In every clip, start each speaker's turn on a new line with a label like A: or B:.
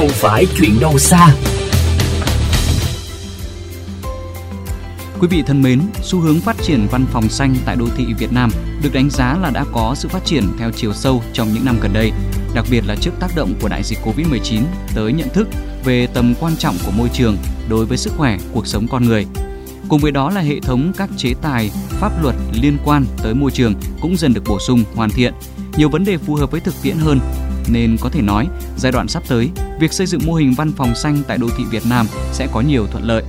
A: không phải chuyện đâu xa.
B: Quý vị thân mến, xu hướng phát triển văn phòng xanh tại đô thị Việt Nam được đánh giá là đã có sự phát triển theo chiều sâu trong những năm gần đây, đặc biệt là trước tác động của đại dịch Covid-19 tới nhận thức về tầm quan trọng của môi trường đối với sức khỏe, cuộc sống con người. Cùng với đó là hệ thống các chế tài, pháp luật liên quan tới môi trường cũng dần được bổ sung, hoàn thiện. Nhiều vấn đề phù hợp với thực tiễn hơn, nên có thể nói giai đoạn sắp tới, việc xây dựng mô hình văn phòng xanh tại đô thị Việt Nam sẽ có nhiều thuận lợi.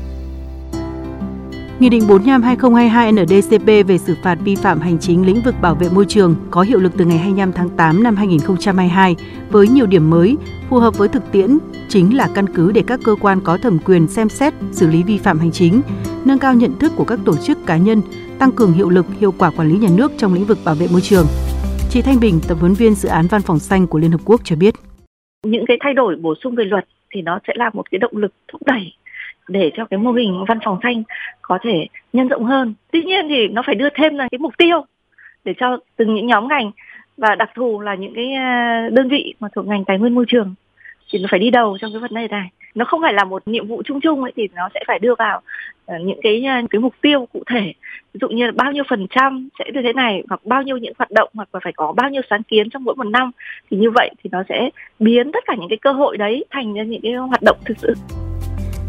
C: Nghị định 45/2022 NDCP về xử phạt vi phạm hành chính lĩnh vực bảo vệ môi trường có hiệu lực từ ngày 25 tháng 8 năm 2022 với nhiều điểm mới phù hợp với thực tiễn chính là căn cứ để các cơ quan có thẩm quyền xem xét xử lý vi phạm hành chính, nâng cao nhận thức của các tổ chức cá nhân, tăng cường hiệu lực, hiệu quả quản lý nhà nước trong lĩnh vực bảo vệ môi trường. Chị Thanh Bình, tập huấn viên dự án Văn phòng xanh của Liên Hợp Quốc cho biết.
D: Những cái thay đổi bổ sung về luật thì nó sẽ là một cái động lực thúc đẩy để cho cái mô hình văn phòng xanh có thể nhân rộng hơn. Tuy nhiên thì nó phải đưa thêm là cái mục tiêu để cho từng những nhóm ngành và đặc thù là những cái à, đơn vị mà thuộc ngành tài nguyên môi trường thì nó phải đi đầu trong cái vấn đề này nó không phải là một nhiệm vụ chung chung ấy thì nó sẽ phải đưa vào Ờ, những cái ờ, cái mục tiêu cụ thể. Ví dụ như là bao nhiêu phần trăm sẽ như thế này hoặc bao nhiêu những hoạt động hoặc là phải có bao nhiêu sáng kiến trong mỗi một năm. Thì như vậy thì nó sẽ biến tất cả những cái cơ hội đấy thành ra những cái hoạt động thực sự.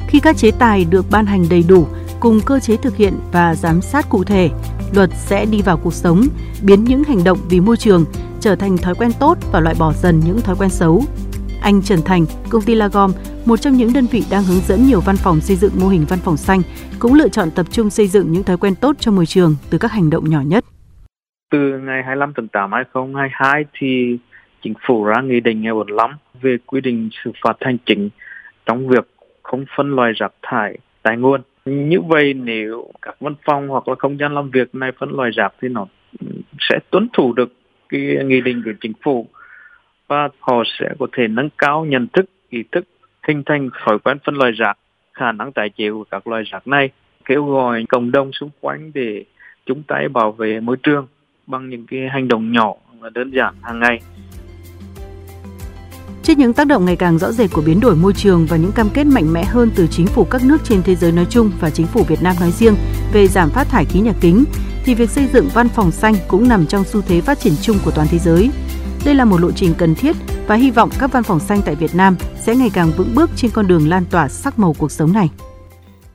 C: Khi các chế tài được ban hành đầy đủ cùng cơ chế thực hiện và giám sát cụ thể, luật sẽ đi vào cuộc sống, biến những hành động vì môi trường trở thành thói quen tốt và loại bỏ dần những thói quen xấu. Anh Trần Thành, công ty Lagom, một trong những đơn vị đang hướng dẫn nhiều văn phòng xây dựng mô hình văn phòng xanh, cũng lựa chọn tập trung xây dựng những thói quen tốt cho môi trường từ các hành động nhỏ nhất.
E: Từ ngày 25 tháng 8 2022 thì chính phủ ra nghị định 45 về quy định xử phạt hành chính trong việc không phân loại rác thải tài nguồn như vậy nếu các văn phòng hoặc là không gian làm việc này phân loại rác thì nó sẽ tuân thủ được cái nghị định của chính phủ và họ sẽ có thể nâng cao nhận thức ý thức hình thành thói quen phân loại rác khả năng tái chế của các loại rác này kêu gọi cộng đồng xung quanh để chúng ta bảo vệ môi trường bằng những cái hành động nhỏ và đơn giản hàng ngày
C: Trước những tác động ngày càng rõ rệt của biến đổi môi trường và những cam kết mạnh mẽ hơn từ chính phủ các nước trên thế giới nói chung và chính phủ Việt Nam nói riêng về giảm phát thải khí nhà kính, thì việc xây dựng văn phòng xanh cũng nằm trong xu thế phát triển chung của toàn thế giới. Đây là một lộ trình cần thiết và hy vọng các văn phòng xanh tại Việt Nam sẽ ngày càng vững bước trên con đường lan tỏa sắc màu cuộc sống này.